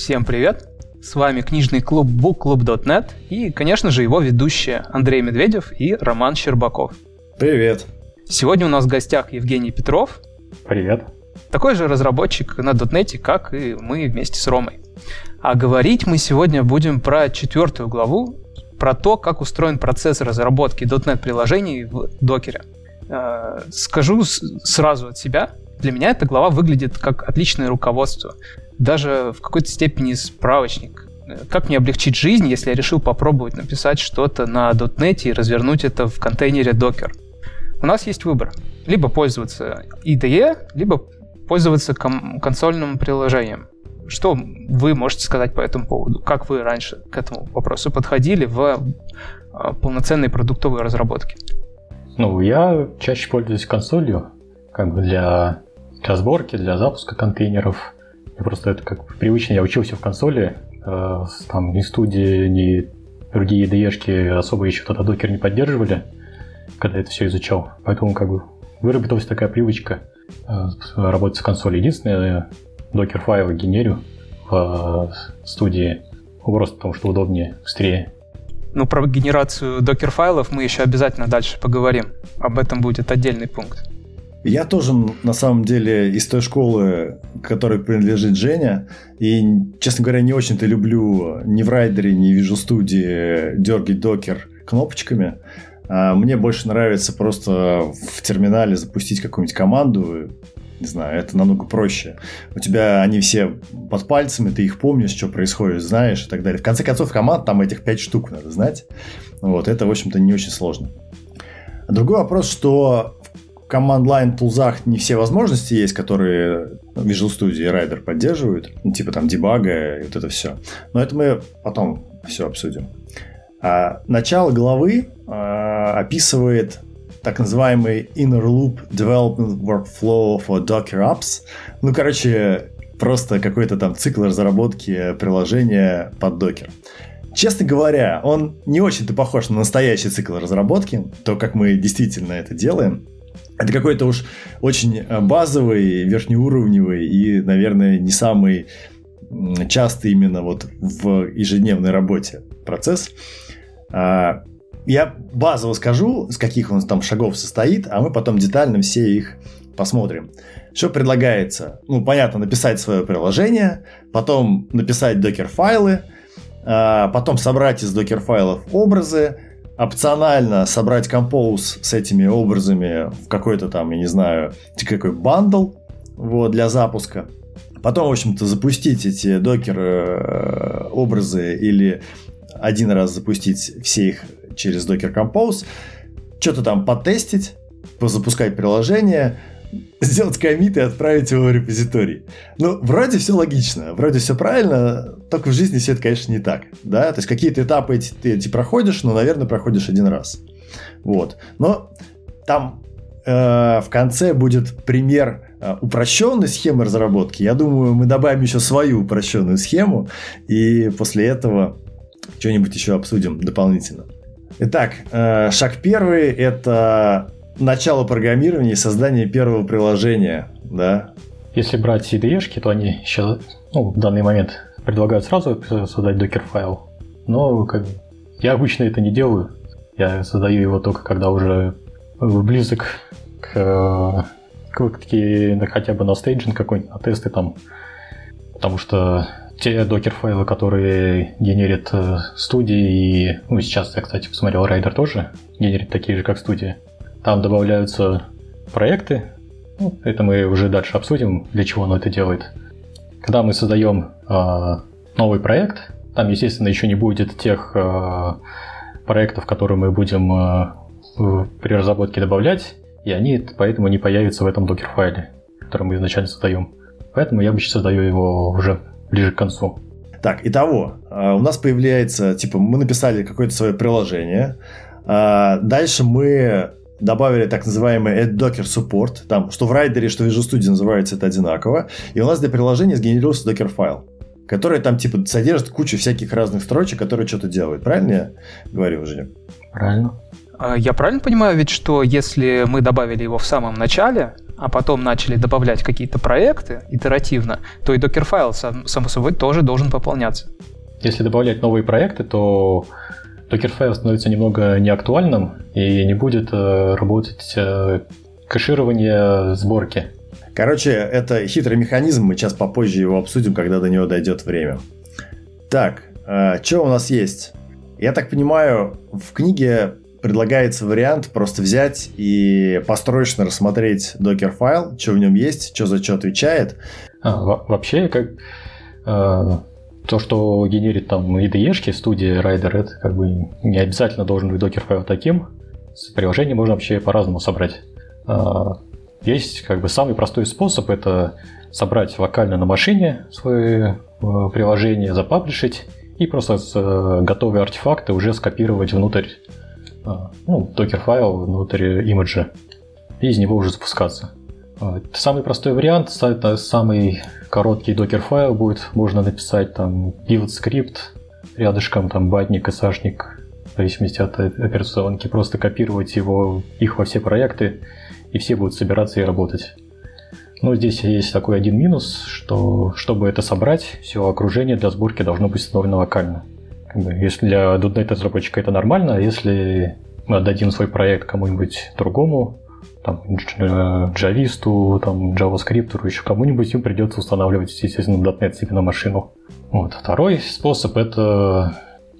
Всем привет! С вами книжный клуб bookclub.net и, конечно же, его ведущие Андрей Медведев и Роман Щербаков. Привет! Сегодня у нас в гостях Евгений Петров. Привет! Такой же разработчик на .NET, как и мы вместе с Ромой. А говорить мы сегодня будем про четвертую главу, про то, как устроен процесс разработки .NET приложений в докере. Э, скажу сразу от себя, для меня эта глава выглядит как отличное руководство, даже в какой-то степени справочник. Как мне облегчить жизнь, если я решил попробовать написать что-то на .NET и развернуть это в контейнере Docker? У нас есть выбор. Либо пользоваться IDE, либо пользоваться консольным приложением. Что вы можете сказать по этому поводу? Как вы раньше к этому вопросу подходили в э, полноценной продуктовой разработке? Ну, я чаще пользуюсь консолью, как бы для, для сборки, для запуска контейнеров. И просто это как привычно. Я учился в консоли, э, там ни студии, ни другие IDE-шки особо еще тогда докер не поддерживали, когда я это все изучал. Поэтому как бы выработалась такая привычка э, работать с консолью. Единственное, докер-файлы генерю в э, студии просто потому, что удобнее, быстрее. Ну, про генерацию докер-файлов мы еще обязательно дальше поговорим. Об этом будет отдельный пункт. Я тоже, на самом деле, из той школы, которой принадлежит Женя, и, честно говоря, не очень-то люблю ни в райдере, ни в Visual Studio дергать докер кнопочками. А мне больше нравится просто в терминале запустить какую-нибудь команду, не знаю, это намного проще. У тебя они все под пальцами, ты их помнишь, что происходит, знаешь и так далее. В конце концов, команд там этих пять штук надо знать. Вот, это, в общем-то, не очень сложно. Другой вопрос, что Line тулзах не все возможности есть, которые Visual Studio и Rider поддерживают, ну, типа там дебага и вот это все. Но это мы потом все обсудим. А начало главы а, описывает так называемый Inner Loop Development Workflow for Docker Apps. Ну, короче, просто какой-то там цикл разработки приложения под Docker. Честно говоря, он не очень-то похож на настоящий цикл разработки, то, как мы действительно это делаем. Это какой-то уж очень э, базовый, верхнеуровневый и, наверное, не самый частый именно вот в ежедневной работе процесс. А, я базово скажу, с каких он там шагов состоит, а мы потом детально все их посмотрим. Что предлагается? Ну, понятно, написать свое приложение, потом написать докер-файлы, а, потом собрать из докер-файлов образы, опционально собрать композ с этими образами в какой-то там, я не знаю, какой бандл вот, для запуска. Потом, в общем-то, запустить эти докер э, образы или один раз запустить все их через Docker Compose, что-то там потестить, запускать приложение, сделать комит и отправить его в репозиторий. Ну, вроде все логично, вроде все правильно, только в жизни все это, конечно, не так. Да? То есть какие-то этапы эти, ты эти проходишь, но, наверное, проходишь один раз. Вот. Но там э, в конце будет пример э, упрощенной схемы разработки. Я думаю, мы добавим еще свою упрощенную схему, и после этого что-нибудь еще обсудим дополнительно. Итак, э, шаг первый – это начало программирования и создание первого приложения, да? Если брать IDE, то они сейчас, ну, в данный момент предлагают сразу создать докер-файл, но как, я обычно это не делаю. Я создаю его только когда уже близок к, к, к хотя бы на стейджинг какой-нибудь, на тесты там. Потому что те докер-файлы, которые генерит э, студии, и, ну, сейчас я, кстати, посмотрел, Райдер тоже генерит такие же, как студии. Там добавляются проекты, ну, это мы уже дальше обсудим, для чего оно это делает. Когда мы создаем э, новый проект, там, естественно, еще не будет тех э, проектов, которые мы будем э, при разработке добавлять, и они поэтому не появятся в этом докер-файле, который мы изначально создаем. Поэтому я обычно создаю его уже ближе к концу. Так, итого, у нас появляется, типа, мы написали какое-то свое приложение, дальше мы добавили так называемый Docker Support, там, что в райдере, что в Visual Studio называется это одинаково, и у нас для приложения сгенерировался Docker файл, который там, типа, содержит кучу всяких разных строчек, которые что-то делают. Правильно я говорю, Женя? Правильно. А я правильно понимаю ведь, что если мы добавили его в самом начале, а потом начали добавлять какие-то проекты итеративно, то и докер-файл, само собой, тоже должен пополняться. Если добавлять новые проекты, то докер-файл становится немного неактуальным и не будет э, работать э, кэширование сборки. Короче, это хитрый механизм, мы сейчас попозже его обсудим, когда до него дойдет время. Так, э, что у нас есть? Я так понимаю, в книге предлагается вариант просто взять и построечно рассмотреть докер-файл, что в нем есть, что за что отвечает. А, вообще, как э, то, что генерит там IDE-шки студии Rider, это как бы не обязательно должен быть докер-файл таким. С приложением можно вообще по-разному собрать. Э, есть как бы самый простой способ, это собрать локально на машине свое э, приложение, запаблишить и просто э, готовые артефакты уже скопировать внутрь а, ну, докер-файл внутрь имиджа, и из него уже запускаться. А, это самый простой вариант, самый короткий докер-файл будет, можно написать там build скрипт, рядышком там батник и сашник, в зависимости от операционки, просто копировать его, их во все проекты, и все будут собираться и работать. Но здесь есть такой один минус, что чтобы это собрать, все окружение для сборки должно быть установлено локально. Если для .NET разработчика это нормально, а если мы отдадим свой проект кому-нибудь другому, там, джависту, там, JavaScript, еще кому-нибудь, им придется устанавливать, естественно, .NET себе на машину. Вот. Второй способ — это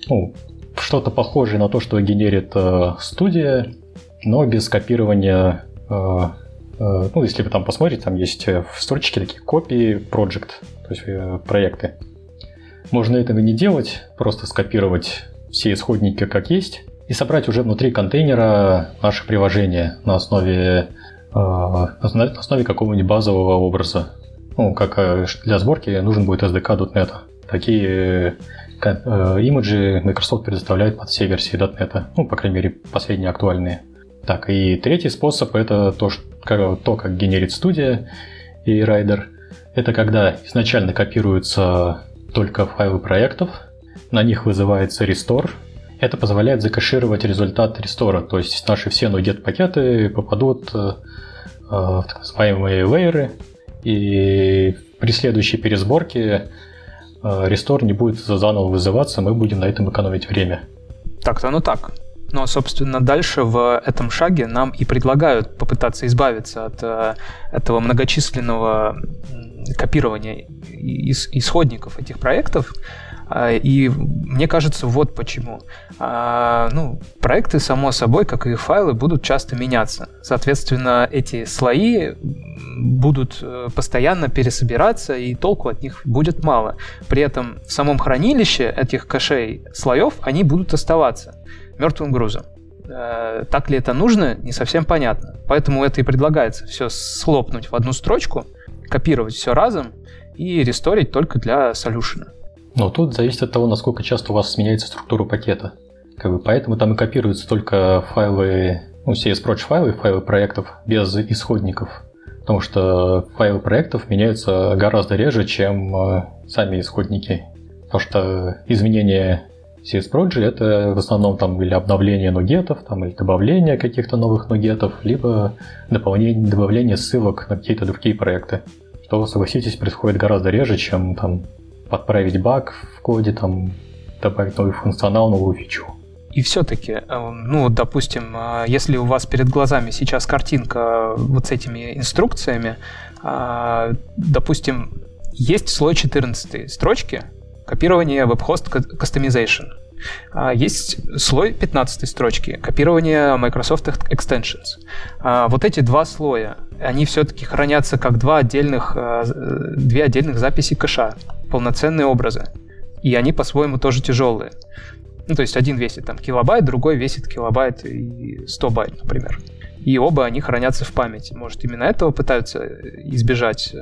ну, что-то похожее на то, что генерит э, студия, но без копирования э, э, ну, если вы там посмотрите, там есть в строчке такие копии project, то есть э, проекты. Можно этого не делать, просто скопировать все исходники как есть и собрать уже внутри контейнера наше приложение на основе, э, на основе какого-нибудь базового образа. Ну, как э, для сборки нужен будет SDK.NET. Такие э, имиджи Microsoft предоставляет под все версии .NET. Ну, по крайней мере, последние актуальные. Так, и третий способ это то, что, то как генерит студия и Rider. Это когда изначально копируются только файлы проектов, на них вызывается restore. Это позволяет закэшировать результат рестора, то есть наши все NuGet пакеты попадут э, в так называемые лейеры, и при следующей пересборке рестор не будет заново вызываться, мы будем на этом экономить время. Так-то ну так. Но, собственно, дальше в этом шаге нам и предлагают попытаться избавиться от э, этого многочисленного копирования исходников этих проектов. А, и мне кажется, вот почему. А, ну, проекты, само собой, как и файлы, будут часто меняться. Соответственно, эти слои будут э, постоянно пересобираться, и толку от них будет мало. При этом в самом хранилище этих кэшей слоев они будут оставаться мертвым грузом. Э, так ли это нужно, не совсем понятно. Поэтому это и предлагается все слопнуть в одну строчку, копировать все разом и ресторить только для солюшена. Но тут зависит от того, насколько часто у вас меняется структура пакета. Как бы, поэтому там и копируются только файлы, ну, CS Proj файлы, файлы проектов без исходников. Потому что файлы проектов меняются гораздо реже, чем э, сами исходники. Потому что изменения CS Proj это в основном там или обновление нугетов, там, или добавление каких-то новых нугетов, либо дополнение, добавление ссылок на какие-то другие проекты. Что, согласитесь, происходит гораздо реже, чем там подправить баг в коде, там, добавить новый функционал, новую фичу. И все-таки, э, ну, допустим, э, если у вас перед глазами сейчас картинка вот с этими инструкциями, э, допустим, есть слой 14 строчки, копирование WebHost Customization. А, есть слой 15 строчки, копирование Microsoft Extensions. А, вот эти два слоя, они все-таки хранятся как два отдельных, а, две отдельных записи кэша, полноценные образы. И они по-своему тоже тяжелые. Ну, то есть один весит там килобайт, другой весит килобайт и 100 байт, например. И оба они хранятся в памяти. Может, именно этого пытаются избежать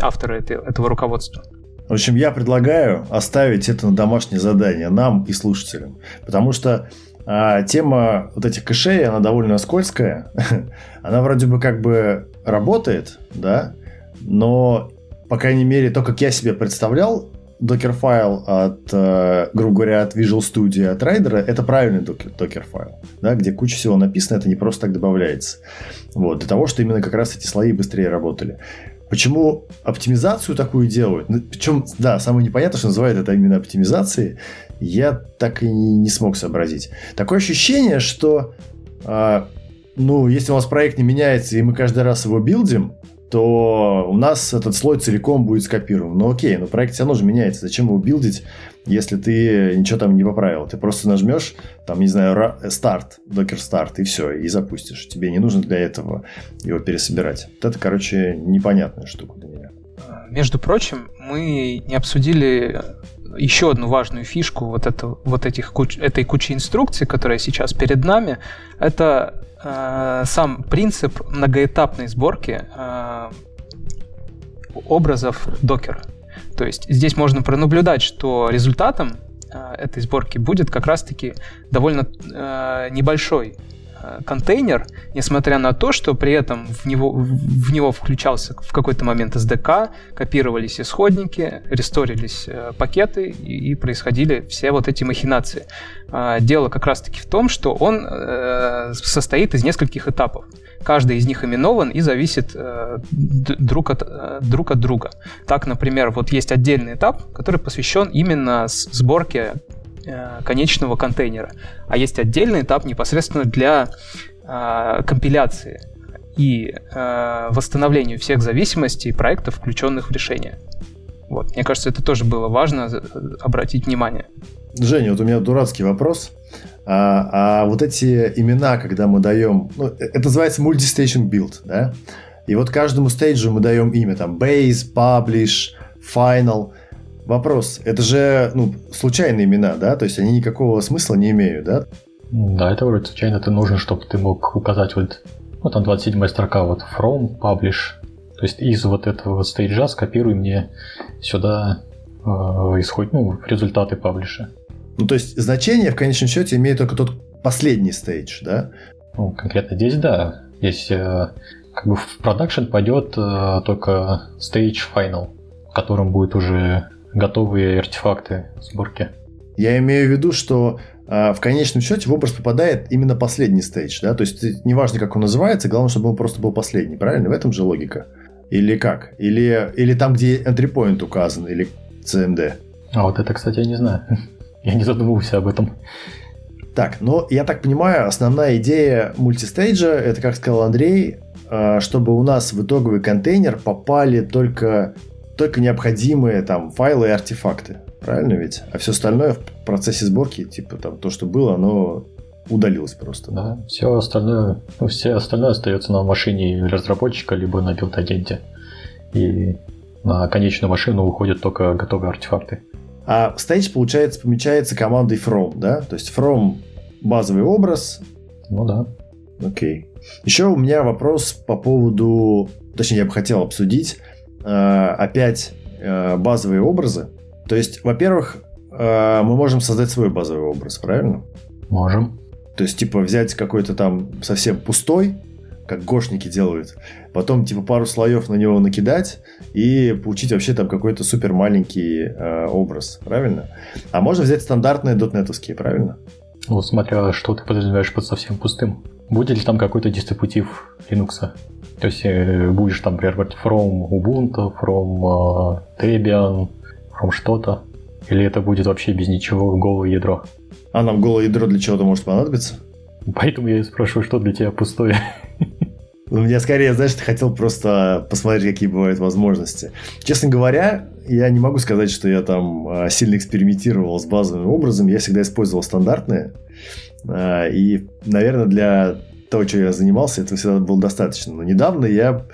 авторы этого руководства? В общем, я предлагаю оставить это на домашнее задание нам и слушателям. Потому что а, тема вот этих кэшей, она довольно скользкая. она вроде бы как бы работает, да, но, по крайней мере, то, как я себе представлял, докер-файл от, э, грубо говоря, от Visual Studio, от Rider, это правильный докер-файл, да, где куча всего написано, это не просто так добавляется. Вот, для того, что именно как раз эти слои быстрее работали. Почему оптимизацию такую делают? Ну, причем, да, самое непонятное, что называют это именно оптимизацией, я так и не смог сообразить. Такое ощущение, что э, ну, если у нас проект не меняется, и мы каждый раз его билдим, то у нас этот слой целиком будет скопирован. Ну окей, но проект все равно же меняется. Зачем его билдить, если ты ничего там не поправил? Ты просто нажмешь, там, не знаю, старт, докер старт, и все, и запустишь. Тебе не нужно для этого его пересобирать. Вот это, короче, непонятная штука для меня. Между прочим, мы не обсудили еще одну важную фишку вот, это, вот этих этой кучи инструкций, которая сейчас перед нами. Это э, сам принцип многоэтапной сборки э, образов докера. То есть здесь можно пронаблюдать, что результатом э, этой сборки будет как раз-таки довольно небольшой контейнер, несмотря на то, что при этом в него, в него включался в какой-то момент SDK, копировались исходники, ресторились э, пакеты и, и происходили все вот эти махинации. А, дело как раз-таки в том, что он э, состоит из нескольких этапов. Каждый из них именован и зависит друг, от, друг от друга. Так, например, вот есть отдельный этап, который посвящен именно сборке Э, конечного контейнера. А есть отдельный этап непосредственно для э, компиляции и э, восстановлению всех зависимостей проектов, включенных в решение. Вот. Мне кажется, это тоже было важно обратить внимание. Женя, вот у меня дурацкий вопрос. А, а вот эти имена, когда мы даем... Ну, это называется multi-station build, да? И вот каждому стейджу мы даем имя, там, base, publish, final. Вопрос, это же ну, случайные имена, да? То есть они никакого смысла не имеют, да? Да, это вроде случайно это нужно, чтобы ты мог указать вот, вот там 27 строка, вот from, publish. То есть из вот этого стейджа скопируй мне сюда э, исход, ну, результаты паблиша. Ну, то есть значение в конечном счете имеет только тот последний стейдж, да? Ну, конкретно здесь, да. Здесь э, как бы в продакшн пойдет э, только stage final, в котором будет уже готовые артефакты сборки. Я имею в виду, что э, в конечном счете в образ попадает именно последний стейдж, да? То есть неважно, как он называется, главное, чтобы он просто был последний, правильно? В этом же логика. Или как? Или, или там, где entry указан, или CMD. А вот это, кстати, я не знаю. Я не задумывался об этом. Так, но я так понимаю, основная идея мультистейджа, это, как сказал Андрей, а, чтобы у нас в итоговый контейнер попали только только необходимые там файлы и артефакты. Правильно ведь? А все остальное в процессе сборки, типа там то, что было, оно удалилось просто. Да, все остальное, ну, все остальное остается на машине разработчика, либо на билд-агенте. И на конечную машину уходят только готовые артефакты. А stage, получается, помечается командой from, да? То есть from базовый образ. Ну да. Окей. Еще у меня вопрос по поводу, точнее, я бы хотел обсудить опять э, базовые образы. То есть, во-первых, э, мы можем создать свой базовый образ, правильно? Можем. То есть, типа, взять какой-то там совсем пустой, как гошники делают, потом, типа, пару слоев на него накидать и получить вообще там какой-то супер маленький э, образ, правильно? А можно взять стандартные дотнетовские, правильно? Ну, смотря, что ты подразумеваешь под совсем пустым. Будет ли там какой-то дистрибутив Linux? То есть э, будешь там, например, from Ubuntu, from э, Debian, from что-то. Или это будет вообще без ничего голое ядро? А нам голое ядро для чего-то может понадобиться? Поэтому я и спрашиваю, что для тебя пустое. Ну, я скорее, знаешь, хотел просто посмотреть, какие бывают возможности. Честно говоря, я не могу сказать, что я там а, сильно экспериментировал с базовым образом. Я всегда использовал стандартные. И, наверное, для того, что я занимался, этого всегда было достаточно. Но недавно я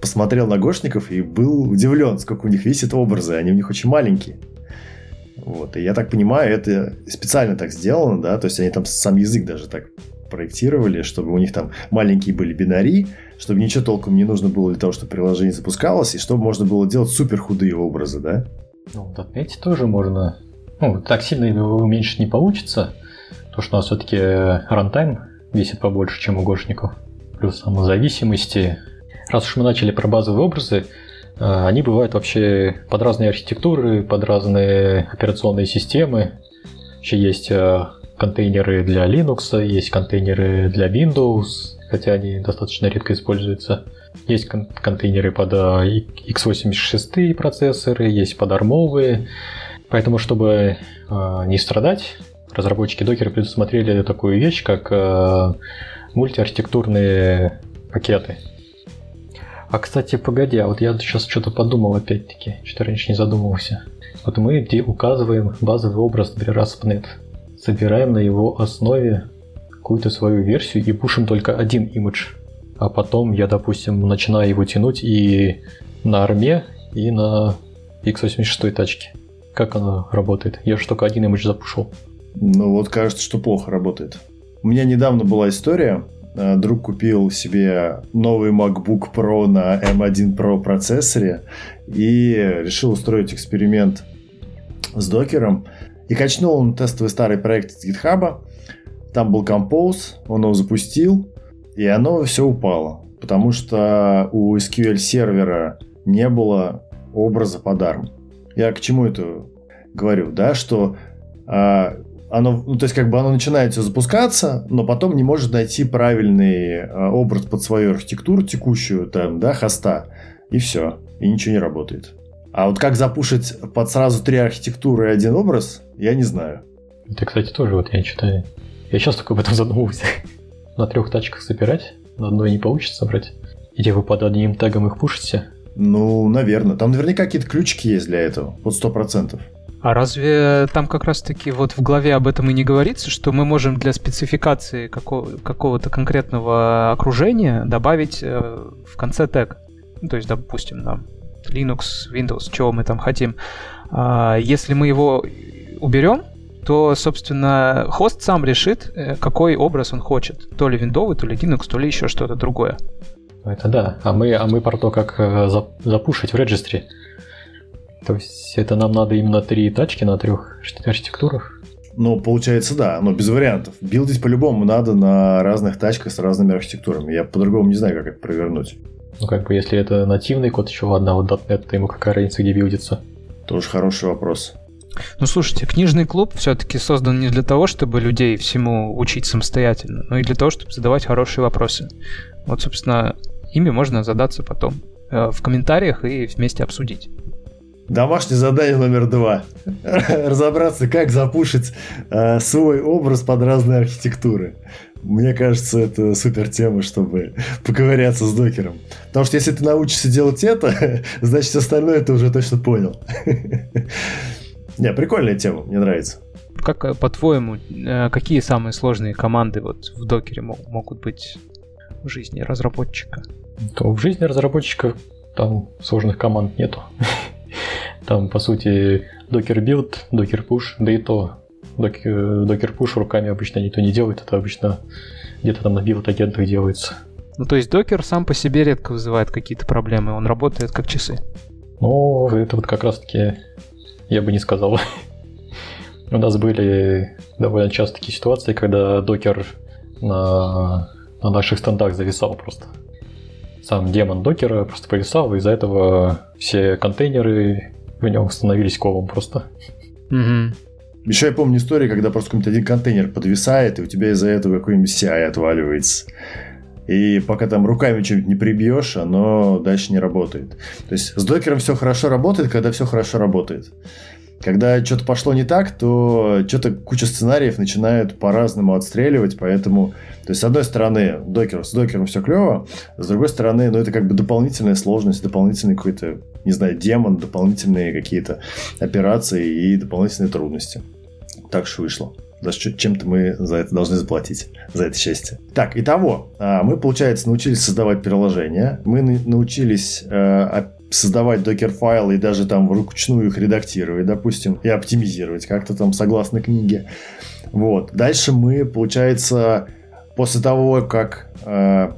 посмотрел на гошников и был удивлен, сколько у них весит образы. Они у них очень маленькие. Вот. И я так понимаю, это специально так сделано, да, то есть они там сам язык даже так проектировали, чтобы у них там маленькие были бинари, чтобы ничего толком не нужно было для того, чтобы приложение запускалось, и чтобы можно было делать супер худые образы, да? Ну, в .NET тоже можно. Ну, так сильно его уменьшить не получится, потому что у нас все-таки рантайм весит побольше, чем у гошников. Плюс самозависимости. Раз уж мы начали про базовые образы, А, они бывают вообще под разные архитектуры, под разные операционные системы. Вообще есть э, контейнеры для Linux, есть контейнеры для Windows, хотя они достаточно редко используются. Есть кон- контейнеры под э, x86 процессоры, есть под армовые. Поэтому, чтобы э, не страдать, разработчики докера предусмотрели такую вещь, как э, мультиархитектурные пакеты. А, кстати, погоди, а вот я сейчас что-то подумал опять-таки, что раньше не задумывался. Вот мы указываем базовый образ для ASP.NET, собираем на его основе какую-то свою версию и пушим только один имидж. А потом я, допустим, начинаю его тянуть и на арме, и на x86 тачке. Как оно работает? Я же только один имидж запушил. Ну вот кажется, что плохо работает. У меня недавно была история. Э, друг купил себе новый MacBook Pro на M1 Pro процессоре и решил устроить эксперимент с докером. И качнул он тестовый старый проект с GitHub. Там был Compose, он его запустил, и оно все упало. Потому что у SQL сервера не было образа под ARM. Я к чему это говорю? Да, что а, оно, ну, то есть как бы оно начинает все запускаться, но потом не может найти правильный э, образ под свою архитектуру текущую, там, да, хоста, и все, и ничего не работает. А вот как запушить под сразу три архитектуры и один образ, я не знаю. Это, кстати, тоже вот я читаю. Я сейчас только об этом задумывался. На трех тачках собирать, на одной не получится собрать. Или вы под одним тегом их пушите? Ну, наверное. Там наверняка какие-то ключики есть для этого. Вот сто процентов. А разве там как раз-таки вот в главе об этом и не говорится, что мы можем для спецификации какого- какого-то конкретного окружения добавить э, в конце тег? Ну, то есть, допустим, нам Linux, Windows, чего мы там хотим. А, если мы его уберем, то, собственно, хост сам решит, э, какой образ он хочет. То ли Windows, то ли Linux, то ли еще что-то другое. Это да. А мы, а мы про то, как э, запушить в регистре. То есть это нам надо именно три тачки на трех архитектурах? Ну, получается, да, но без вариантов. Билдить по-любому надо на разных тачках с разными архитектурами. Я по-другому не знаю, как это провернуть. Ну, как бы, если это нативный код еще, ладно, вот .NET, то ему какая разница, где билдится? Тоже хороший вопрос. Ну, слушайте, книжный клуб все-таки создан не для того, чтобы людей всему учить самостоятельно, но и для того, чтобы задавать хорошие вопросы. Вот, собственно, ими можно задаться потом э, в комментариях и вместе обсудить. Домашнее задание номер два. Разобраться, как запушить э, свой образ под разные архитектуры. Мне кажется, это супер тема, чтобы поковыряться с докером. Потому что если ты научишься делать это, значит остальное ты уже точно понял. Не, прикольная тема, мне нравится. Как, э, по-твоему, э, какие самые сложные команды вот в докере могут быть в жизни разработчика? То в жизни разработчика там сложных команд нету. Там, по сути, докер build, докер push, да и то докер push руками обычно никто не делает, это обычно где-то там на build агентах делается. Ну, то есть докер сам по себе редко вызывает какие-то проблемы, он работает как часы. Ну, это вот как раз-таки я бы не сказал. У нас были довольно часто такие ситуации, когда докер на, на наших стендах зависал просто. Сам демон докера просто повисал, и из-за этого все контейнеры в нем становились колом просто. Угу. Еще я помню историю, когда просто какой-нибудь один контейнер подвисает, и у тебя из-за этого какой-нибудь CI отваливается. И пока там руками что-нибудь не прибьешь, оно дальше не работает. То есть с докером все хорошо работает, когда все хорошо работает. Когда что-то пошло не так, то что-то куча сценариев начинают по-разному отстреливать, поэтому, то есть, с одной стороны, докер, с докером все клево, с другой стороны, ну, это как бы дополнительная сложность, дополнительный какой-то, не знаю, демон, дополнительные какие-то операции и дополнительные трудности. Так что вышло. За чем-то мы за это должны заплатить, за это счастье. Так, итого, а, мы, получается, научились создавать приложения, мы научились э, создавать докер-файлы и даже там вручную их редактировать, допустим, и оптимизировать как-то там согласно книге. Вот. Дальше мы, получается, после того, как э,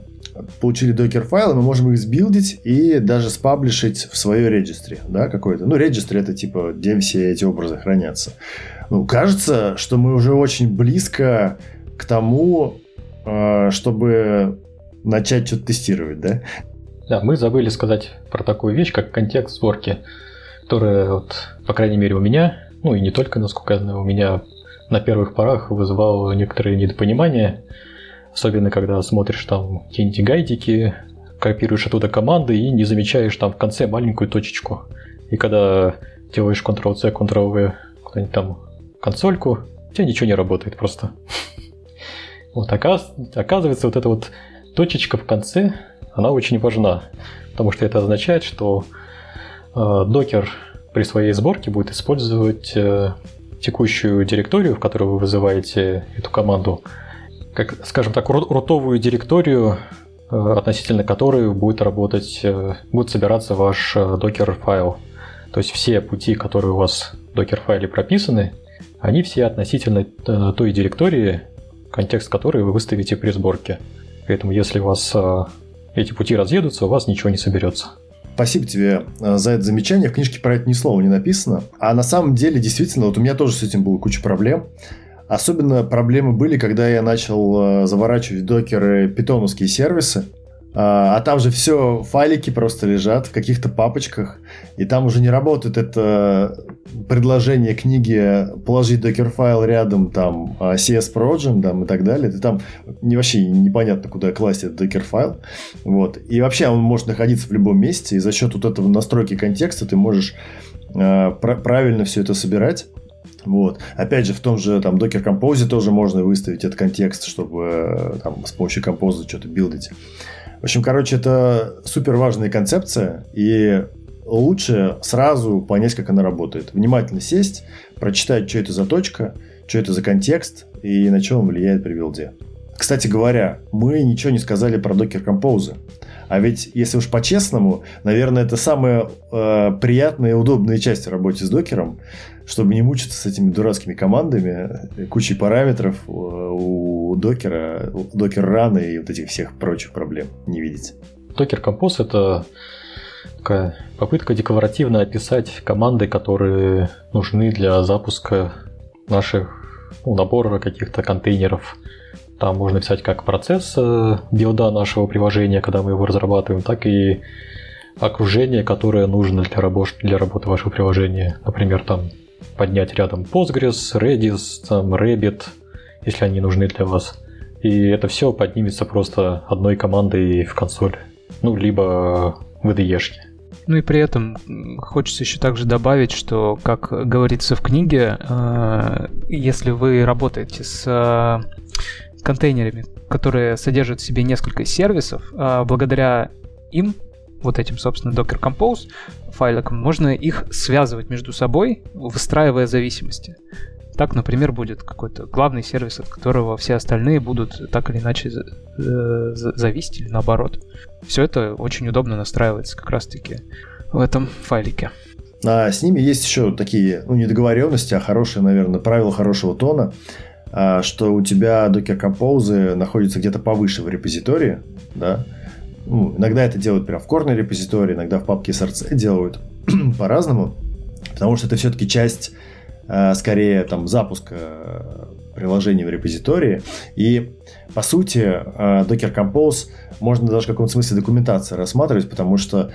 получили докер-файлы, мы можем их сбилдить и даже спаблишить в свое регистре, да, какой-то. Ну, регистр это типа, где все эти образы хранятся. Ну, кажется, что мы уже очень близко к тому, э, чтобы начать что-то тестировать, да? Да, мы забыли сказать про такую вещь, как контекст сборки, которая, вот, по крайней мере, у меня, ну и не только, насколько я знаю, у меня на первых порах вызывал некоторые недопонимания, особенно когда смотришь там какие-нибудь гайдики, копируешь оттуда команды и не замечаешь там в конце маленькую точечку. И когда делаешь Ctrl-C, Ctrl-V куда-нибудь там консольку, у тебя ничего не работает просто. Вот оказывается, вот эта вот точечка в конце, она очень важна, потому что это означает, что э, докер при своей сборке будет использовать э, текущую директорию, в которой вы вызываете эту команду, как, скажем так, рутовую директорию, э, относительно которой будет работать, будет собираться ваш докер файл. То есть все пути, которые у вас в докер файле прописаны, они все относительно той директории, контекст которой вы выставите при сборке. Поэтому если у вас эти пути разъедутся, у вас ничего не соберется. Спасибо тебе э, за это замечание. В книжке про это ни слова не написано. А на самом деле, действительно, вот у меня тоже с этим было куча проблем. Особенно проблемы были, когда я начал э, заворачивать в докеры питоновские сервисы. А, а там же все, файлики просто лежат в каких-то папочках, и там уже не работает это предложение книги положить докер-файл рядом, там, а, CS Progen, там, и так далее. Ты там не, вообще непонятно, куда класть этот докер-файл. Вот. И вообще он может находиться в любом месте, и за счет вот этого настройки контекста ты можешь э, правильно все это собирать. Вот. Опять же, в том же там Docker Compose тоже можно выставить этот контекст, чтобы э, там, с помощью Compose что-то билдить. В общем, короче, это супер важная концепция, и лучше сразу понять, как она работает. Внимательно сесть, прочитать, что это за точка, что это за контекст и на чем он влияет при билде. Кстати говоря, мы ничего не сказали про Docker Compose. А ведь, если уж по-честному, наверное, это самая э, приятная и удобная часть работы с докером, чтобы не мучиться с этими дурацкими командами, кучей параметров э, у докера, докер раны и вот этих всех прочих проблем не видеть. Docker Compose это такая попытка декларативно описать команды, которые нужны для запуска наших ну, набора каких-то контейнеров там можно писать как процесс э, билда нашего приложения, когда мы его разрабатываем, так и окружение, которое нужно для, рабо- для работы вашего приложения. Например, там поднять рядом Postgres, Redis, там, Rabbit, если они нужны для вас. И это все поднимется просто одной командой в консоль. Ну, либо в IDE. Ну и при этом хочется еще также добавить, что, как говорится в книге, э, если вы работаете с контейнерами, которые содержат в себе несколько сервисов. А благодаря им, вот этим, собственно, Docker Compose файликам, можно их связывать между собой, выстраивая зависимости. Так, например, будет какой-то главный сервис, от которого все остальные будут так или иначе э, зависеть или наоборот. Все это очень удобно настраивается как раз-таки в этом файлике. А с ними есть еще такие, ну, недоговоренности, а хорошие, наверное, правила хорошего тона. А, что у тебя Docker Compose находится где-то повыше в репозитории, да, ну, иногда это делают прям в корне репозитории, иногда в папке SRC делают по-разному, потому что это все-таки часть, скорее, там, запуска приложения в репозитории. И, по сути, а, Docker Compose можно даже в каком-то смысле документации рассматривать, потому что,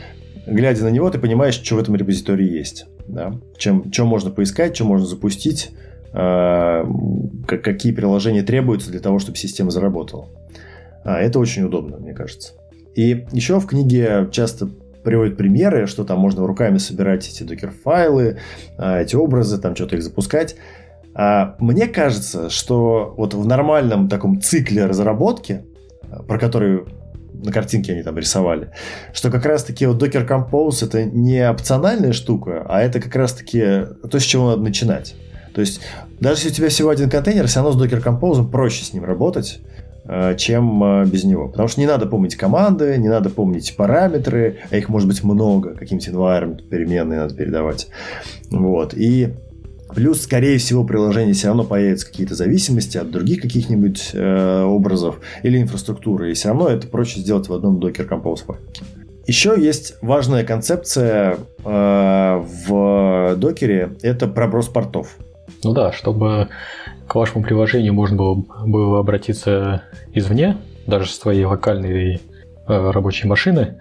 глядя на него, ты понимаешь, что в этом репозитории есть. Да? Чем, что можно поискать, что можно запустить, Э, какие приложения требуются для того, чтобы система заработала. А, это очень удобно, мне кажется. И еще в книге часто приводят примеры, что там можно руками собирать эти докер-файлы, а, эти образы, там что-то их запускать. А, мне кажется, что вот в нормальном таком цикле разработки, про который на картинке они там рисовали, что как раз-таки вот Docker Compose это не опциональная штука, а это как раз-таки то, с чего надо начинать. То есть, даже если у тебя всего один контейнер, все равно с Docker Compose проще с ним работать, чем э, без него. Потому что не надо помнить команды, не надо помнить параметры, а их может быть много, каким-то environment переменные надо передавать. Вот. И Плюс, скорее всего, приложение все равно появятся какие-то зависимости от других каких-нибудь э, образов или инфраструктуры. И все равно это проще сделать в одном Docker Compose пакете. Еще есть важная концепция э, в докере – это проброс портов. Ну да, чтобы к вашему приложению можно было, было обратиться извне, даже с твоей локальной э, рабочей машины,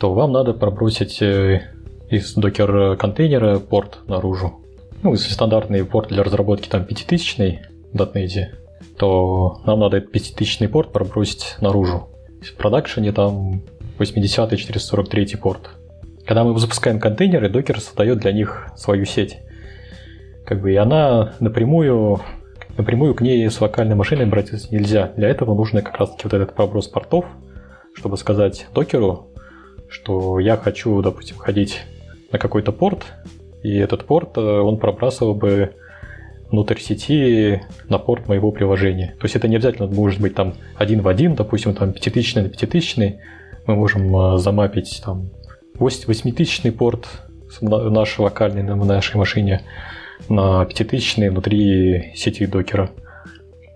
то вам надо пробросить э, из докер-контейнера порт наружу. Ну, если стандартный порт для разработки там 5000 в .NET, то нам надо этот 5000 порт пробросить наружу. В продакшене там 80 443 порт. Когда мы запускаем контейнеры, докер создает для них свою сеть. Как бы, и она напрямую, напрямую к ней с локальной машиной обратиться нельзя. Для этого нужно как раз таки вот этот проброс портов, чтобы сказать докеру, что я хочу, допустим, ходить на какой-то порт, и этот порт, э, он пробрасывал бы внутрь сети на порт моего приложения. То есть это не обязательно может быть там один в один, допустим, там пятитысячный на пятитысячный. Мы можем э, замапить там восьмитысячный порт наш локальный на нашей машине на пятитысячный внутри сети докера.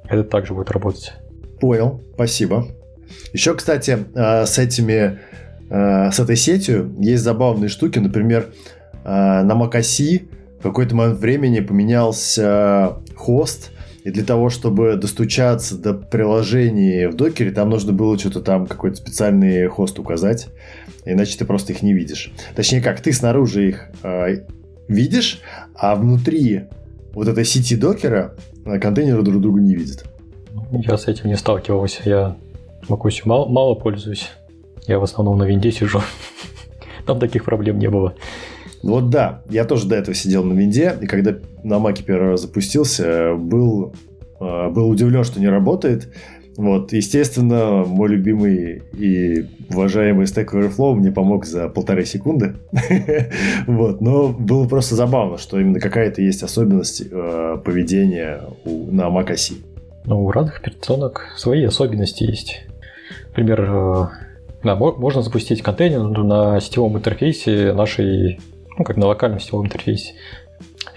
Это также будет работать. Понял, спасибо. Еще, кстати, э, с этими с этой сетью есть забавные штуки. Например, Э, на macOS в какой-то момент времени поменялся хост, и для того, чтобы достучаться до приложений в докере, там нужно было что-то там, какой-то специальный хост указать, иначе ты просто их не видишь. Точнее как, ты снаружи их видишь, а внутри вот этой сети докера э, контейнеры друг друга не видят. Я с этим не сталкивался, я macOS мало, мало пользуюсь. Я в основном на винде сижу. Там таких проблем не было. Вот да, я тоже до этого сидел на винде, и когда на маке первый раз запустился, был, э, был удивлен, что не работает. Вот, естественно, мой любимый и уважаемый Stack Overflow мне помог за полторы секунды. вот, но было просто забавно, что именно какая-то есть особенность э, поведения у, на Mac OS. Ну, у разных операционок свои особенности есть. Например, э, да, можно запустить контейнер на сетевом интерфейсе нашей ну, как на локальном сетевом интерфейсе.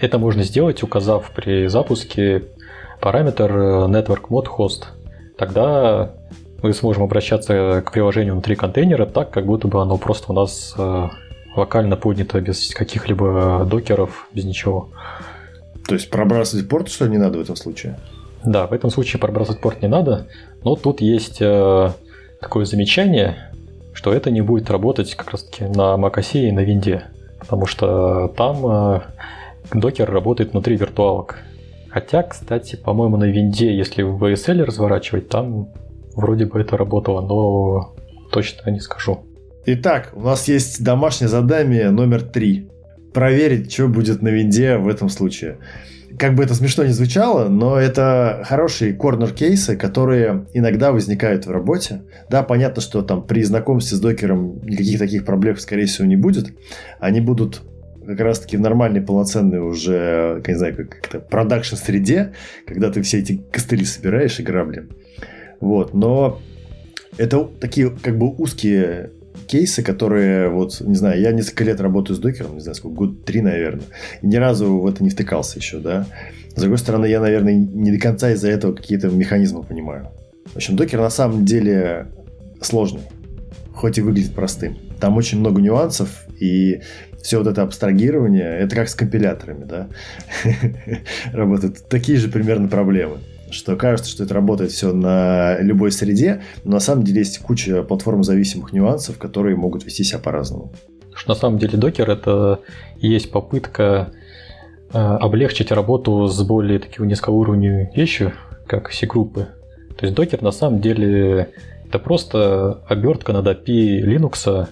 Это можно сделать, указав при запуске параметр э, network mode host. Тогда мы сможем обращаться к приложению внутри контейнера так, как будто бы оно просто у нас э, локально поднято без каких-либо докеров, без ничего. То есть пробрасывать порт, что не надо в этом случае? Да, в этом случае пробрасывать порт не надо, но тут есть э, такое замечание, что это не будет работать как раз таки на macOS и на винде потому что там э, докер работает внутри виртуалок. Хотя, кстати, по-моему, на винде, если в VSL разворачивать, там вроде бы это работало, но точно не скажу. Итак, у нас есть домашнее задание номер три. Проверить, что будет на винде в этом случае. Как бы это смешно не звучало, но это хорошие корнер-кейсы, которые иногда возникают в работе. Да, понятно, что там при знакомстве с докером никаких таких проблем, скорее всего, не будет. Они будут как раз-таки в нормальной, полноценной уже, не знаю, как это, продакшн-среде, когда ты все эти костыли собираешь и грабли. Вот, но это такие как бы узкие кейсы, которые, вот, не знаю, я несколько лет работаю с докером, не знаю, сколько, год три, наверное, и ни разу в это не втыкался еще, да. С другой стороны, я, наверное, не до конца из-за этого какие-то механизмы понимаю. В общем, докер на самом деле сложный, хоть и выглядит простым. Там очень много нюансов, и все вот это абстрагирование, это как с компиляторами, да, работают такие же примерно проблемы что кажется, что это работает все на любой среде, но на самом деле есть куча платформ-зависимых нюансов, которые могут вести себя по-разному. Что на самом деле докер это и есть попытка э, облегчить работу с более такими низкоуровневыми вещью, как C-группы. То есть докер на самом деле это просто обертка над API Linux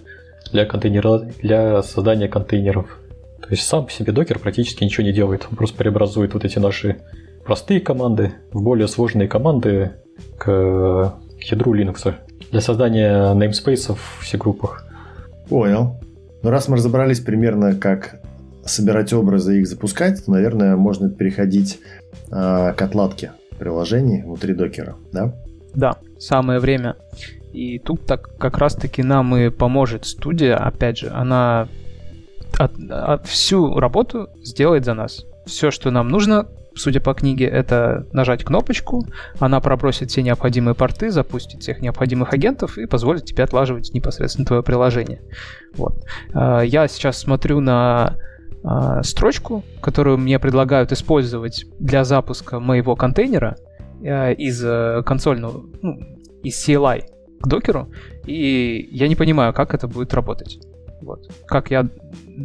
для, контейнера, для создания контейнеров. То есть сам по себе докер практически ничего не делает. Он просто преобразует вот эти наши простые команды в более сложные команды к ядру Linux для создания namespace в все группах. Понял. Ну, раз мы разобрались примерно, как собирать образы и их запускать, то, наверное, можно переходить э, к отладке приложений внутри докера, да? Да, самое время. И тут так как раз-таки нам и поможет студия, опять же, она от, от, всю работу сделает за нас. Все, что нам нужно, судя по книге, это нажать кнопочку, она пробросит все необходимые порты, запустит всех необходимых агентов и позволит тебе отлаживать непосредственно твое приложение. Вот. А, я сейчас смотрю на а, строчку, которую мне предлагают использовать для запуска моего контейнера а, из э, консольного, ну, из CLI. К докеру, и я не понимаю, как это будет работать. Вот. Как я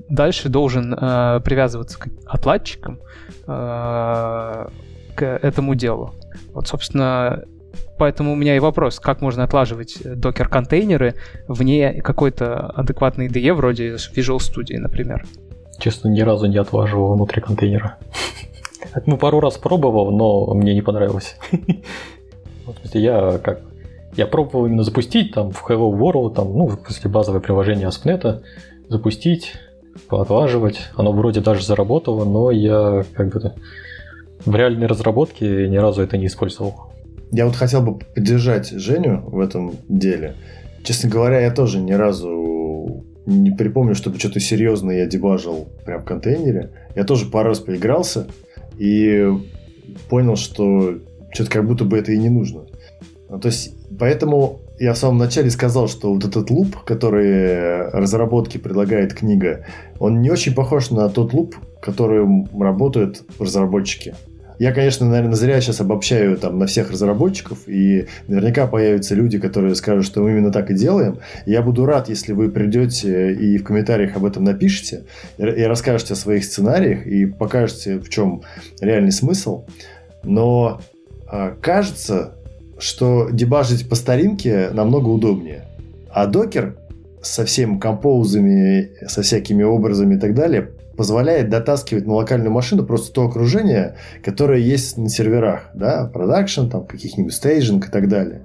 дальше должен э, привязываться к отладчикам э, к этому делу. Вот, собственно, поэтому у меня и вопрос, как можно отлаживать докер-контейнеры вне какой-то адекватной IDE, вроде Visual Studio, например. Честно, ни разу не отлаживал внутри контейнера. Ну, пару раз пробовал, но мне не понравилось. Я как я пробовал именно запустить там в Hello World, там, ну, смысле, базовое приложение ASP.NET, запустить, поотлаживать. Оно вроде даже заработало, но я как бы в реальной разработке ни разу это не использовал. Я вот хотел бы поддержать Женю в этом деле. Честно говоря, я тоже ни разу не припомню, чтобы что-то серьезное я дебажил прям в контейнере. Я тоже пару раз поигрался и понял, что что-то как будто бы это и не нужно. Ну, то есть, поэтому я в самом начале сказал, что вот этот луп, который разработки предлагает книга, он не очень похож на тот луп, который работают разработчики. Я, конечно, наверное, зря сейчас обобщаю там на всех разработчиков, и наверняка появятся люди, которые скажут, что мы именно так и делаем. Я буду рад, если вы придете и в комментариях об этом напишите, и расскажете о своих сценариях, и покажете, в чем реальный смысл. Но а, кажется, что дебажить по старинке намного удобнее. А докер со всеми композами, со всякими образами и так далее позволяет дотаскивать на локальную машину просто то окружение, которое есть на серверах, да, production, там, каких-нибудь staging и так далее.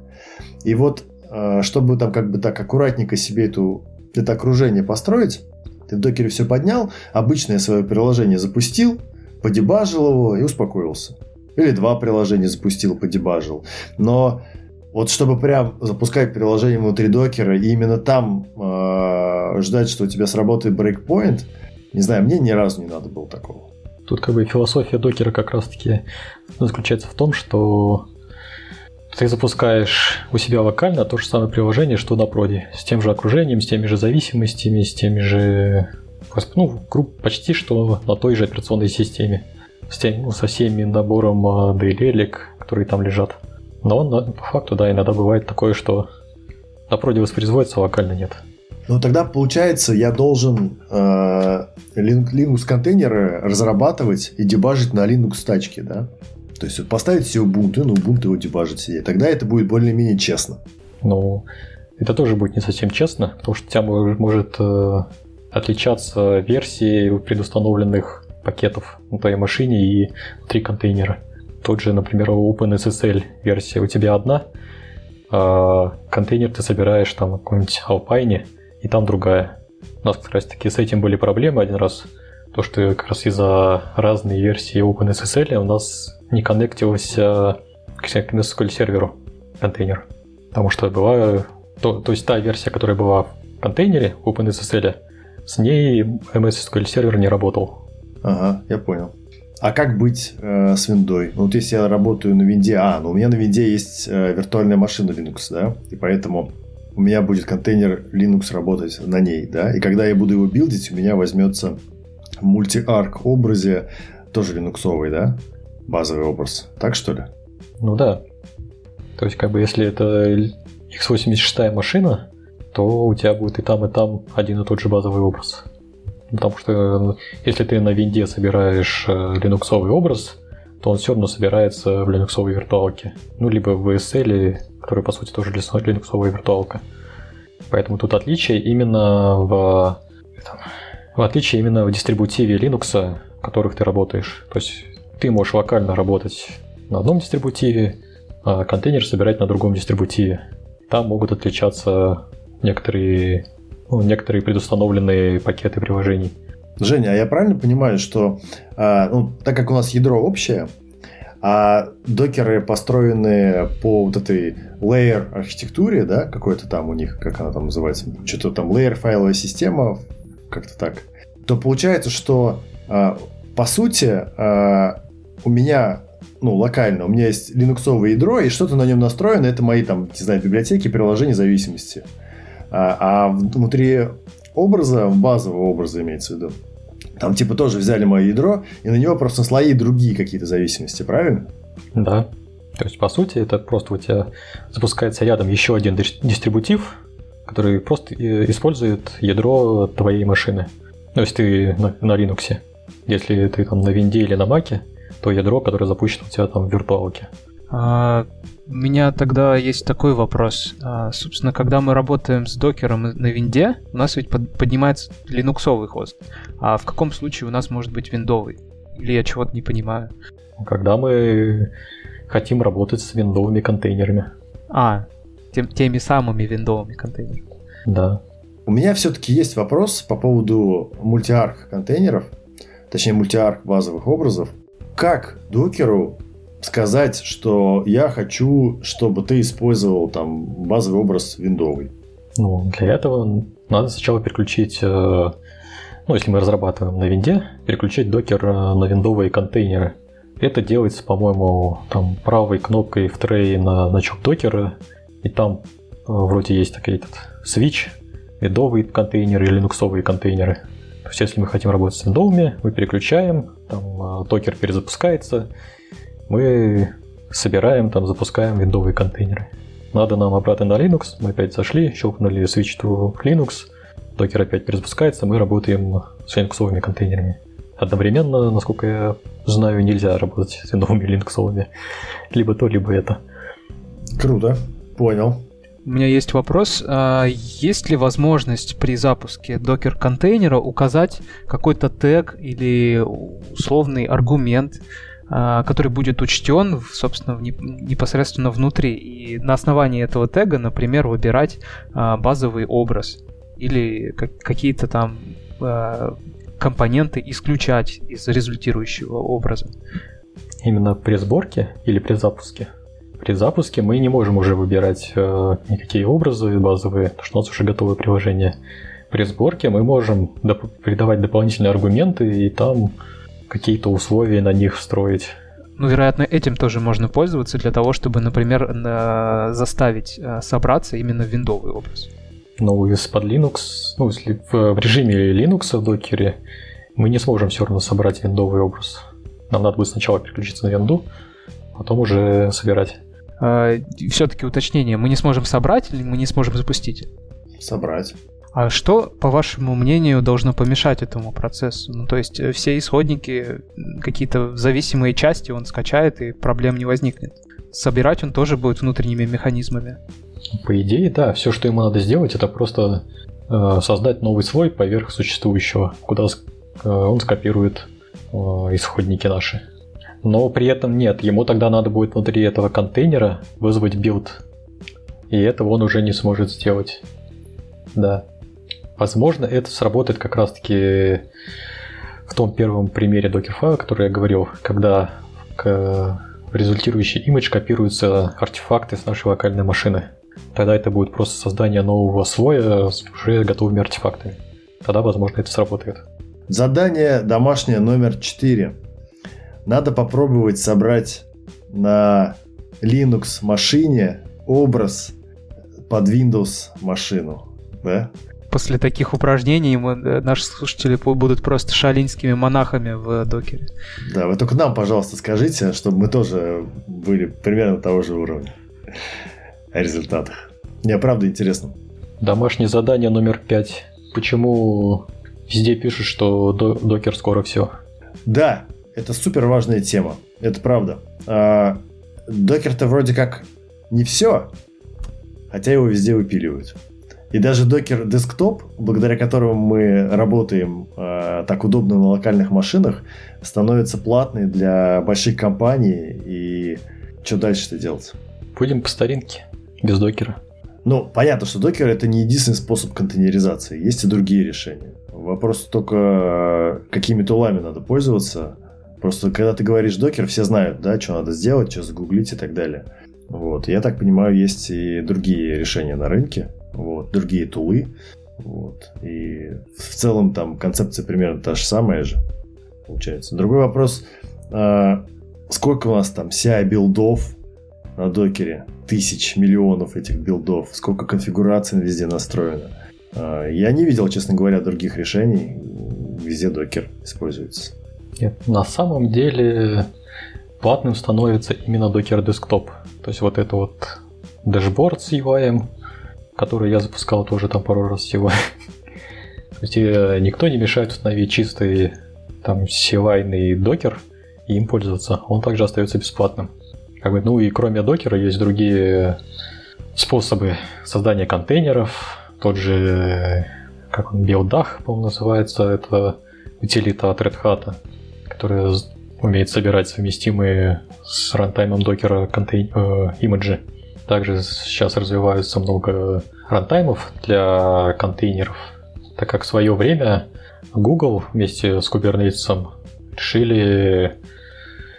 И вот, э, чтобы там как бы так аккуратненько себе эту, это окружение построить, ты в докере все поднял, обычное свое приложение запустил, подебажил его и успокоился. Или два приложения запустил, подебажил. Но вот чтобы прям запускать приложение внутри докера и именно там э, ждать, что у тебя сработает breakpoint, не знаю, мне ни разу не надо было такого. Тут как бы философия докера как раз-таки заключается в том, что ты запускаешь у себя локально то же самое приложение, что на проде, с тем же окружением, с теми же зависимостями, с теми же, ну, почти что на той же операционной системе с тем, со всеми набором DLL, которые там лежат. Но он, по факту, да, иногда бывает такое, что на проде воспроизводится, а локально нет. Ну тогда получается, я должен э, Linux контейнеры разрабатывать и дебажить на Linux тачке, да? То есть вот поставить себе Ubuntu, ну Ubuntu его дебажить себе. Тогда это будет более-менее честно. Ну, это тоже будет не совсем честно, потому что у тебя может э, отличаться версии предустановленных пакетов на твоей машине и три контейнера. Тот же, например, OpenSSL версия у тебя одна, а контейнер ты собираешь там на каком-нибудь Alpine, и там другая. У нас как раз таки с этим были проблемы один раз. То, что как раз из-за разной версии OpenSSL у нас не коннектился к MSSQL серверу контейнер. Потому что была... То, то есть та версия, которая была в контейнере OpenSSL, с ней MSSQL сервер не работал. Ага, я понял. А как быть э, с виндой? Ну, вот если я работаю на винде, а, ну у меня на винде есть э, виртуальная машина Linux, да, и поэтому у меня будет контейнер Linux работать на ней, да, и когда я буду его билдить, у меня возьмется мульти-арк образе, тоже линуксовый, да, базовый образ. Так что ли? Ну да. То есть, как бы, если это x86 машина, то у тебя будет и там, и там один и тот же базовый образ. Потому что если ты на винде собираешь э, линуксовый образ, то он все равно собирается в линуксовой виртуалке. Ну, либо в VSL, который, по сути, тоже линуксовая виртуалка. Поэтому тут отличие именно в, в отличие именно в дистрибутиве Linux, в которых ты работаешь. То есть ты можешь локально работать на одном дистрибутиве, а контейнер собирать на другом дистрибутиве. Там могут отличаться некоторые ну, некоторые предустановленные пакеты приложений. Женя, а я правильно понимаю, что а, ну, так как у нас ядро общее, а докеры построены по вот этой layer архитектуре, да, какой-то там у них, как она там называется, что-то там layer файловая система, как-то так, то получается, что а, по сути а, у меня ну, локально, у меня есть линуксовое ядро, и что-то на нем настроено, это мои там, не знаю, библиотеки, приложения зависимости. А, а внутри образа, базового образа имеется в виду, там типа тоже взяли мое ядро, и на него просто слои другие какие-то зависимости, правильно? Да. То есть, по сути, это просто у тебя запускается рядом еще один дистрибутив, который просто э, использует ядро твоей машины. Ну, если ты на, на Linux. Если ты там на винде или на маке, то ядро, которое запущено у тебя там в виртуалке. А, у меня тогда есть такой вопрос. А, собственно, когда мы работаем с докером на винде, у нас ведь под, поднимается линуксовый хост. А в каком случае у нас может быть виндовый? Или я чего-то не понимаю? Когда мы хотим работать с виндовыми контейнерами. А, тем, теми самыми виндовыми контейнерами. Да. У меня все-таки есть вопрос по поводу мультиарх контейнеров, точнее мультиарх базовых образов. Как докеру сказать, что я хочу, чтобы ты использовал там базовый образ виндовый? Ну, для этого надо сначала переключить, э, ну, если мы разрабатываем на винде, переключить докер э, на виндовые контейнеры. Это делается, по-моему, там правой кнопкой в трее на значок докера, и там э, вроде есть такой этот switch, видовые контейнеры и линуксовые контейнеры. То есть, если мы хотим работать с виндовыми, мы переключаем, там докер перезапускается, мы собираем, там, запускаем виндовые контейнеры. Надо нам обратно на Linux, мы опять зашли, щелкнули switch to Linux, докер опять перезапускается, мы работаем с линуксовыми контейнерами. Одновременно, насколько я знаю, нельзя работать с новыми линуксовыми. Либо то, либо это. Круто, понял. У меня есть вопрос. А есть ли возможность при запуске докер-контейнера указать какой-то тег или условный аргумент, который будет учтен, собственно, непосредственно внутри. И на основании этого тега, например, выбирать а, базовый образ или какие-то там а, компоненты исключать из результирующего образа. Именно при сборке или при запуске? При запуске мы не можем уже выбирать э, никакие образы базовые, потому что у нас уже готовое приложение. При сборке мы можем доп- придавать дополнительные аргументы и там какие-то условия на них строить. Ну, вероятно, этим тоже можно пользоваться для того, чтобы, например, на... заставить э, собраться именно виндовый образ. Ну, из-под Linux, ну, если в режиме Linux в докере, мы не сможем все равно собрать виндовый образ. Нам надо будет сначала переключиться на винду, потом уже собирать. А, все-таки уточнение, мы не сможем собрать или мы не сможем запустить? Собрать. А что, по вашему мнению, должно помешать этому процессу? Ну, то есть э, все исходники, какие-то зависимые части он скачает, и проблем не возникнет. Собирать он тоже будет внутренними механизмами. По идее, да. Все, что ему надо сделать, это просто э, создать новый слой поверх существующего, куда э, он скопирует э, исходники наши. Но при этом нет, ему тогда надо будет внутри этого контейнера вызвать build. И этого он уже не сможет сделать. Да. Возможно, это сработает как раз-таки в том первом примере докер-файла, который я говорил, когда к результирующий имидж копируются артефакты с нашей локальной машины. Тогда это будет просто создание нового слоя с уже готовыми артефактами. Тогда, возможно, это сработает. Задание домашнее номер 4. Надо попробовать собрать на Linux машине образ под Windows машину. Да? После таких упражнений мы, э, наши слушатели будут просто шалинскими монахами в докере. Да, вы только нам, пожалуйста, скажите, чтобы мы тоже были примерно того же уровня о результатах. Мне правда интересно. Домашнее задание номер пять. Почему везде пишут, что докер скоро все? Да, это супер важная тема. Это правда. А, докер-то вроде как не все, хотя его везде выпиливают. И даже докер десктоп, благодаря которому мы работаем э, так удобно на локальных машинах, становится платный для больших компаний. И что дальше-то делать? Будем по старинке, без докера. Ну, понятно, что докер это не единственный способ контейнеризации. Есть и другие решения. Вопрос только, какими тулами надо пользоваться. Просто когда ты говоришь докер, все знают, да, что надо сделать, что загуглить и так далее. Вот. Я так понимаю, есть и другие решения на рынке вот, другие тулы. Вот. И в целом там концепция примерно та же самая же получается. Другой вопрос, а, сколько у нас там CI билдов на докере? Тысяч, миллионов этих билдов. Сколько конфигураций везде настроено? А, я не видел, честно говоря, других решений. Везде докер используется. Нет, на самом деле платным становится именно Docker Desktop. То есть вот это вот дашборд с UI, который я запускал тоже там пару раз UI. То есть никто не мешает установить чистый там CLI докер и им пользоваться. Он также остается бесплатным. Как бы, ну и кроме докера есть другие способы создания контейнеров. Тот же, как он, Белдах, по-моему, называется. Это утилита от Red Hat, которая умеет собирать совместимые с рантаймом докера контейн... э, имиджи. Также сейчас развиваются много рантаймов для контейнеров, так как в свое время Google вместе с Kubernetes решили,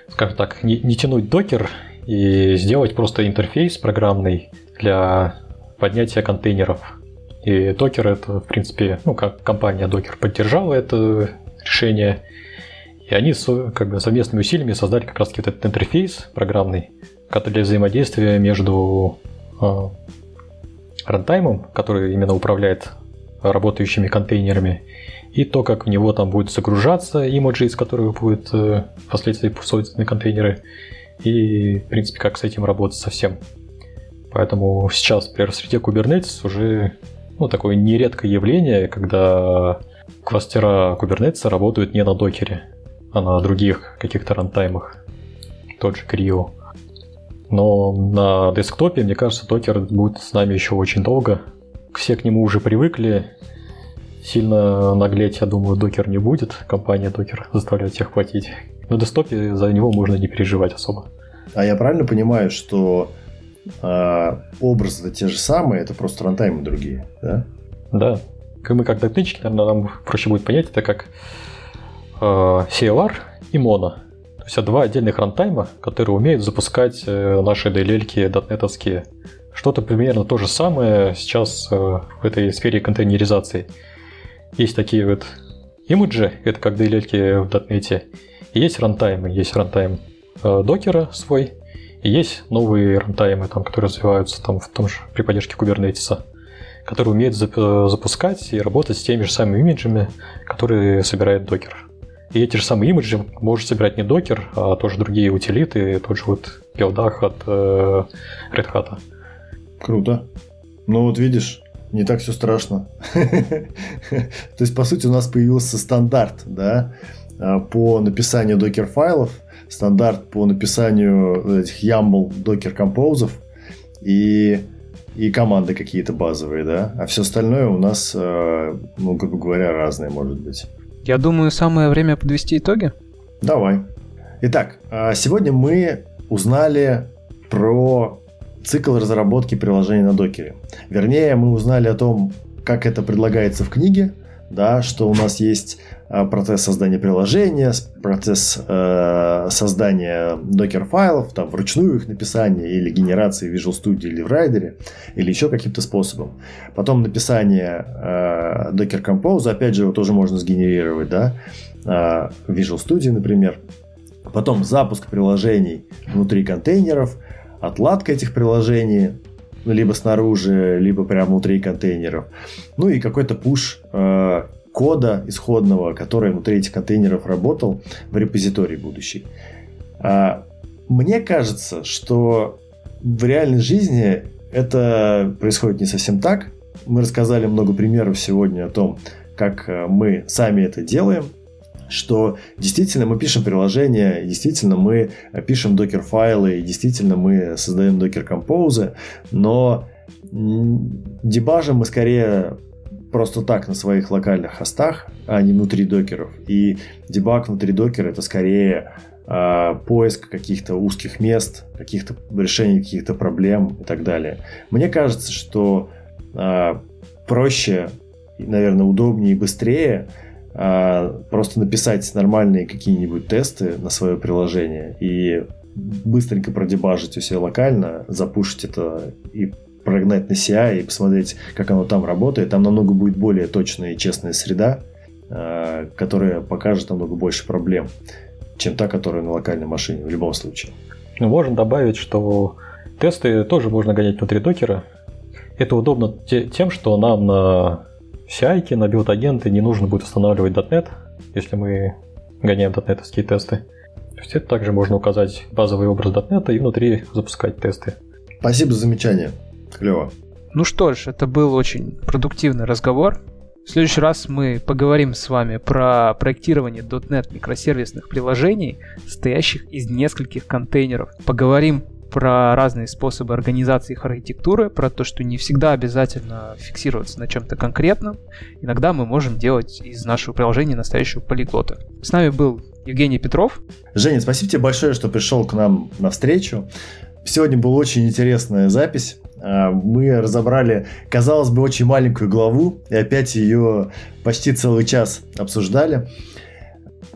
скажем так, не, не тянуть докер и сделать просто интерфейс программный для поднятия контейнеров. И Docker это, в принципе, ну, как компания Docker поддержала это решение, и они как бы совместными усилиями создали как раз вот этот интерфейс программный, который для взаимодействия между э, рантаймом, который именно управляет работающими контейнерами, и то, как в него там будет загружаться имиджи, из которых будет э, впоследствии созданы контейнеры, и, в принципе, как с этим работать совсем. Поэтому сейчас, например, среде Kubernetes уже ну, такое нередкое явление, когда кластера Kubernetes работают не на докере, а на других каких-то рантаймах. Тот же Creo. Но на десктопе, мне кажется, докер будет с нами еще очень долго. Все к нему уже привыкли. Сильно наглеть, я думаю, докер не будет. Компания докер заставляет всех платить. На десктопе за него можно не переживать особо. А я правильно понимаю, что э, образы те же самые, это просто рантаймы другие, да? Да. Мы как дотычки, наверное, нам проще будет понять, это как э, CLR и Mono. То есть это два отдельных рантайма, которые умеют запускать э, наши DLL-ки дотнетовские. Что-то примерно то же самое сейчас э, в этой сфере контейнеризации. Есть такие вот имиджи, это как DLL-ки в дотнете, и есть рантаймы. Есть рантайм э, докера свой, и есть новые рантаймы, там, которые развиваются там, в том же при поддержке Kubernetes, которые умеют запускать и работать с теми же самыми имиджами, которые собирает докер. И эти же самые имиджи может собирать не докер, а тоже другие утилиты, тот же вот Пелдах от э, Red Hat. Круто. Ну вот видишь, не так все страшно. То есть, по сути, у нас появился стандарт, да, а, по написанию докер-файлов, стандарт по написанию этих YAML докер композов и, и команды какие-то базовые, да, а все остальное у нас, а, ну, грубо говоря, разное может быть. Я думаю, самое время подвести итоги. Давай. Итак, а, сегодня мы узнали про цикл разработки приложений на докере. Вернее, мы узнали о том, как это предлагается в книге, да, что у нас есть а, процесс создания приложения, процесс э, создания докер-файлов, там, вручную их написания или генерации в Visual Studio или в Rider, или еще каким-то способом. Потом написание э, Docker Compose, опять же, его тоже можно сгенерировать, да, э, в Visual Studio, например. Потом запуск приложений внутри контейнеров, отладка этих приложений, либо снаружи, либо прямо внутри контейнеров. Ну и какой-то пуш э, кода исходного, который внутри этих контейнеров работал в репозитории будущий. А, мне кажется, что в реальной жизни это происходит не совсем так. Мы рассказали много примеров сегодня о том, как э, мы сами это делаем, что действительно мы пишем приложения, действительно мы пишем докер-файлы, действительно мы создаем докер-композы, но дебажим мы скорее просто так на своих локальных хостах, а не внутри докеров. И дебаг внутри докера это скорее э, поиск каких-то узких мест, каких-то решений каких-то проблем и так далее. Мне кажется, что э, проще, наверное, удобнее и быстрее э, просто написать нормальные какие-нибудь тесты на свое приложение и быстренько продебажить у себя локально, запушить это и прогнать на CI и посмотреть, как оно там работает. Там намного будет более точная и честная среда, э, которая покажет намного больше проблем, чем та, которая на локальной машине в любом случае. Ну, можно добавить, что тесты тоже можно гонять внутри докера. Это удобно тем, что нам на CI, на билд-агенты не нужно будет устанавливать .NET, если мы гоняем .NET тесты. То есть это также можно указать базовый образ .NET и внутри запускать тесты. Спасибо за замечание. Клево. Ну что ж, это был очень продуктивный разговор. В следующий раз мы поговорим с вами про проектирование .NET микросервисных приложений, состоящих из нескольких контейнеров. Поговорим про разные способы организации их архитектуры, про то, что не всегда обязательно фиксироваться на чем-то конкретном. Иногда мы можем делать из нашего приложения настоящего полиглота. С нами был Евгений Петров. Женя, спасибо тебе большое, что пришел к нам на встречу. Сегодня была очень интересная запись. А, мы разобрали, казалось бы, очень маленькую главу, и опять ее почти целый час обсуждали,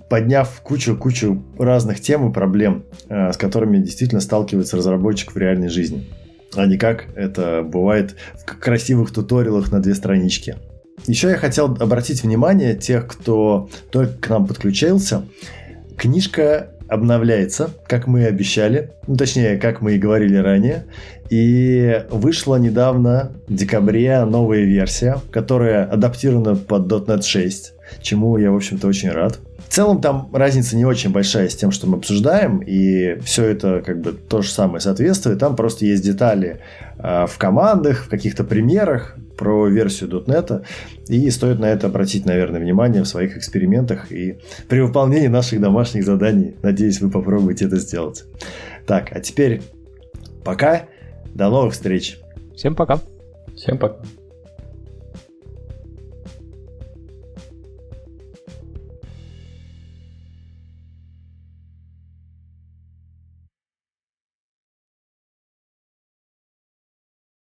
подняв кучу-кучу разных тем и проблем, а, с которыми действительно сталкивается разработчик в реальной жизни, а не как это бывает в красивых туториалах на две странички. Еще я хотел обратить внимание тех, кто только к нам подключился. Книжка обновляется, как мы и обещали, ну, точнее, как мы и говорили ранее. И вышла недавно, в декабре, новая версия, которая адаптирована под .NET 6, чему я, в общем-то, очень рад. В целом там разница не очень большая с тем, что мы обсуждаем, и все это как бы то же самое соответствует. Там просто есть детали э, в командах, в каких-то примерах про версию .NET, и стоит на это обратить, наверное, внимание в своих экспериментах и при выполнении наших домашних заданий. Надеюсь, вы попробуете это сделать. Так, а теперь пока. До новых встреч. Всем пока. Всем пока.